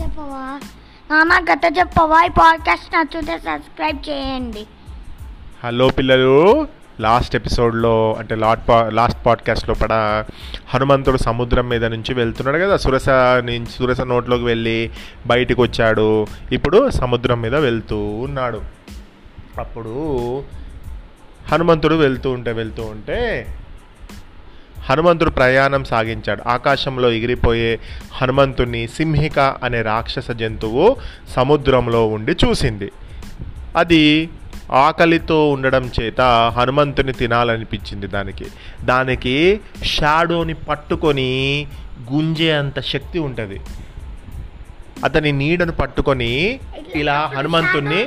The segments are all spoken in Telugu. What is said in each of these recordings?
చెప్పవా? నాన్న కథ చెప్పవా? ఈ పాడ్కాస్ట్ నచ్చితే సబ్స్క్రైబ్ చేయండి. హలో పిల్లలు లాస్ట్ ఎపిసోడ్లో అంటే లాట్ పా లాస్ట్ పాడ్కాస్ట్లో పడ హనుమంతుడు సముద్రం మీద నుంచి వెళ్తున్నాడు కదా సురస నుంచి సురస నోట్లోకి వెళ్ళి బయటికి వచ్చాడు. ఇప్పుడు సముద్రం మీద వెళ్తూ ఉన్నాడు. అప్పుడు హనుమంతుడు వెళ్తూ ఉంటే వెళ్తూ ఉంటే హనుమంతుడు ప్రయాణం సాగించాడు. ఆకాశంలో ఎగిరిపోయే హనుమంతుని సింహిక అనే రాక్షస జంతువు సముద్రంలో ఉండి చూసింది. అది ఆకలితో ఉండడం చేత హనుమంతుని తినాలనిపించింది దానికి. దానికి షాడోని పట్టుకొని గుంజే అంత శక్తి ఉంటుంది. అతని నీడను పట్టుకొని ఇలా హనుమంతుణ్ణి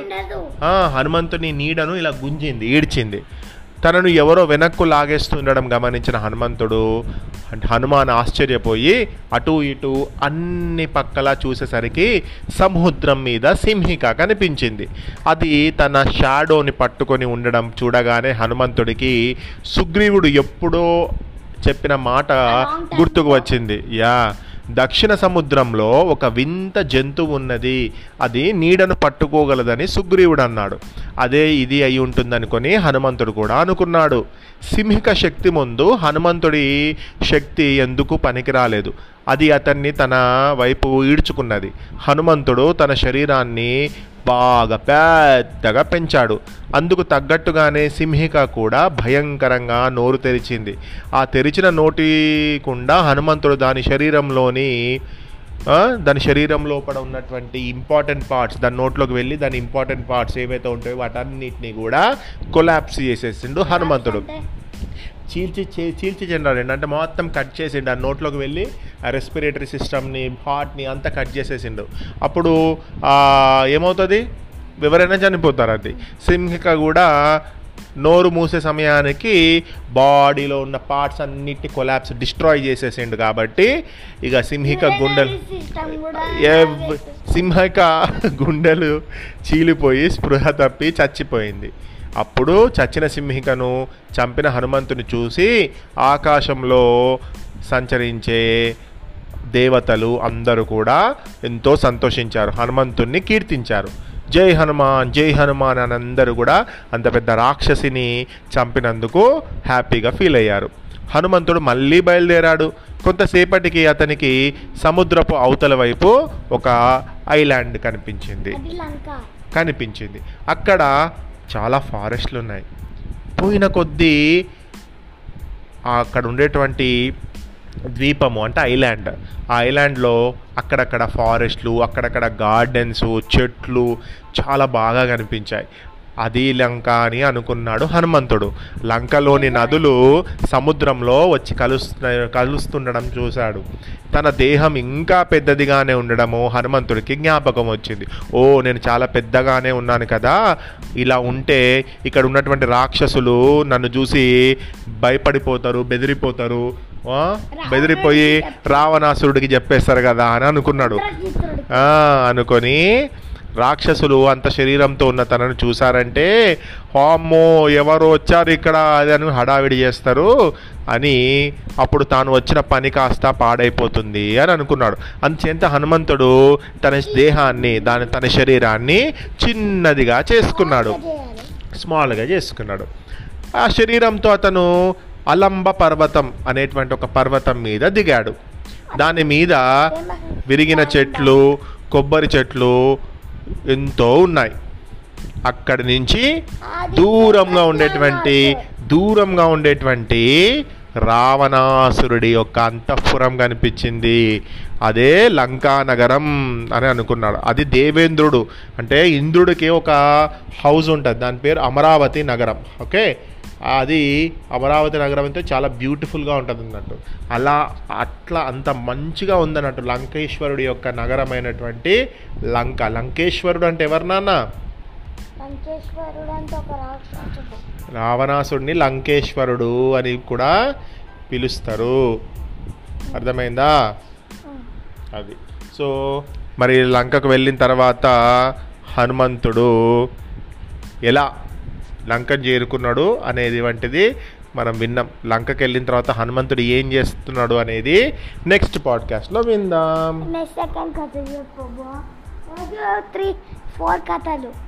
హనుమంతుని నీడను ఇలా గుంజింది ఈడ్చింది. తనను ఎవరో వెనక్కు లాగేస్తుండడం గమనించిన హనుమంతుడు అంటే హనుమాన్ ఆశ్చర్యపోయి అటు ఇటు అన్ని పక్కలా చూసేసరికి సముద్రం మీద సింహిక కనిపించింది. అది తన షాడోని పట్టుకొని ఉండడం చూడగానే హనుమంతుడికి సుగ్రీవుడు ఎప్పుడో చెప్పిన మాట గుర్తుకు వచ్చింది. యా. దక్షిణ సముద్రంలో ఒక వింత జంతువు ఉన్నది. అది నీడను పట్టుకోగలదని సుగ్రీవుడు అన్నాడు. అదే ఇది అయి ఉంటుందనుకొని హనుమంతుడు కూడా అనుకున్నాడు. సింహిక శక్తి ముందు హనుమంతుడి శక్తి ఎందుకు పనికిరాలేదు? అది అతన్ని తన వైపు ఈడ్చుకున్నది. హనుమంతుడు తన శరీరాన్ని బాగా పెద్దగా పెంచాడు. అందుకు తగ్గట్టుగానే సింహిక కూడా భయంకరంగా నోరు తెరిచింది. ఆ తెరిచిన నోటి కుండా హనుమంతుడు దాని శరీరంలోని దాని శరీరం లోపల ఉన్నటువంటి ఇంపార్టెంట్ పార్ట్స్ దాని నోట్లోకి వెళ్ళి దాని ఇంపార్టెంట్ పార్ట్స్ ఏవైతే ఉంటాయో వాటన్నిటిని కూడా కొలాప్స్ చేసేసిండు హనుమంతుడు. చీల్చి చీల్చి చెండాడు అంటే మొత్తం కట్ చేసిండు. ఆ నోట్లోకి వెళ్ళి ఆ రెస్పిరేటరీ సిస్టమ్ని హార్ట్ని అంతా కట్ చేసేసిండు. అప్పుడు ఏమవుతుంది? ఎవరైనా చనిపోతారు అది. సింహిక కూడా నోరు మూసే సమయానికి బాడీలో ఉన్న పార్ట్స్ అన్నిటి కొలాప్స్ డిస్ట్రాయ్ చేసేసిండు కాబట్టి ఇక సింహిక గుండెలు సింహిక గుండెలు చీలిపోయి స్పృహ తప్పి చచ్చిపోయింది. అప్పుడు చచ్చిన సింహికను చంపిన హనుమంతుని చూసి ఆకాశంలో సంచరించే దేవతలు అందరూ కూడా ఎంతో సంతోషించారు. హనుమంతుణ్ణి కీర్తించారు. జై హనుమాన్ జై హనుమాన్ అని అందరూ కూడా అంత పెద్ద రాక్షసిని చంపినందుకు హ్యాపీగా ఫీల్ అయ్యారు. హనుమంతుడు మళ్ళీ బయలుదేరాడు. కొంతసేపటికి అతనికి సముద్రపు అవతల వైపు ఒక ఐలాండ్ కనిపించింది. కనిపించింది. అక్కడ చాలా ఫారెస్ట్లు ఉన్నాయి పోయిన కొద్దీ అక్కడ ఉండేటువంటి ద్వీపము అంటే ఐలాండ్. ఆ ఐలాండ్లో అక్కడక్కడ ఫారెస్ట్లు అక్కడక్కడ గార్డెన్స్ చెట్లు చాలా బాగా కనిపించాయి. అది లంక అని అనుకున్నాడు హనుమంతుడు. లంకలోని నదులు సముద్రంలో వచ్చి కలుస్తు కలుస్తుండడం చూశాడు. తన దేహం ఇంకా పెద్దదిగానే ఉండడము హనుమంతుడికి జ్ఞాపకం వచ్చింది. ఓ నేను చాలా పెద్దగానే ఉన్నాను కదా ఇలా ఉంటే ఇక్కడ ఉన్నటువంటి రాక్షసులు నన్ను చూసి భయపడిపోతారు బెదిరిపోతారు. బెదిరిపోయి రావణాసురుడికి చెప్పేస్తారు కదా అని అనుకున్నాడు. అనుకొని రాక్షసులు అంత శరీరంతో ఉన్న తనను చూసారంటే అమ్మో ఎవరు వచ్చారు ఇక్కడ? అని హడావిడి చేస్తారు అని అప్పుడు తాను వచ్చిన పని కాస్త పాడైపోతుంది అని అనుకున్నాడు. అందుచేత హనుమంతుడు తన దేహాన్ని దాని తన శరీరాన్ని చిన్నదిగా చేసుకున్నాడు. స్మాల్గా చేసుకున్నాడు. ఆ శరీరంతో అతను అలంబ పర్వతం అనేటువంటి ఒక పర్వతం మీద దిగాడు. దాని మీద విరిగిన చెట్లు కొబ్బరి చెట్లు ఎంతో ఉన్నాయి అక్కడి నుంచి దూరంగా ఉండేటువంటి దూరంగా ఉండేటువంటి రావణాసురుడి యొక్క అంతఃపురం కనిపించింది. అదే లంకా నగరం అని అనుకున్నాడు. అది దేవేంద్రుడు. అంటే ఇంద్రుడికి ఒక హౌస్ ఉంటుంది. దాని పేరు అమరావతి నగరం. ఓకే? అది అమరావతి నగరం అయితే చాలా బ్యూటిఫుల్గా ఉంటుంది అన్నట్టు అలా అట్లా అంత మంచిగా ఉందన్నట్టు లంకేశ్వరుడి యొక్క నగరమైనటువంటి లంక. లంకేశ్వరుడు అంటే ఎవరు నాన్న? లంకేశ్వరుడు అంటే ఒక రాక్షసుడు. రావణాసుడిని లంకేశ్వరుడు అని కూడా పిలుస్తారు. అర్థమైందా? అది. సో మరి లంకకు వెళ్ళిన తర్వాత హనుమంతుడు ఎలా లంకను చేరుకున్నాడు అనేది వంటిది మనం విన్నాం. లంకకి వెళ్ళిన తర్వాత హనుమంతుడు ఏం చేస్తున్నాడు అనేది నెక్స్ట్ పాడ్కాస్ట్లో విందాం. నెక్స్ట్ సెకండ్ కథ త్రీ ఫోర్ కథలు.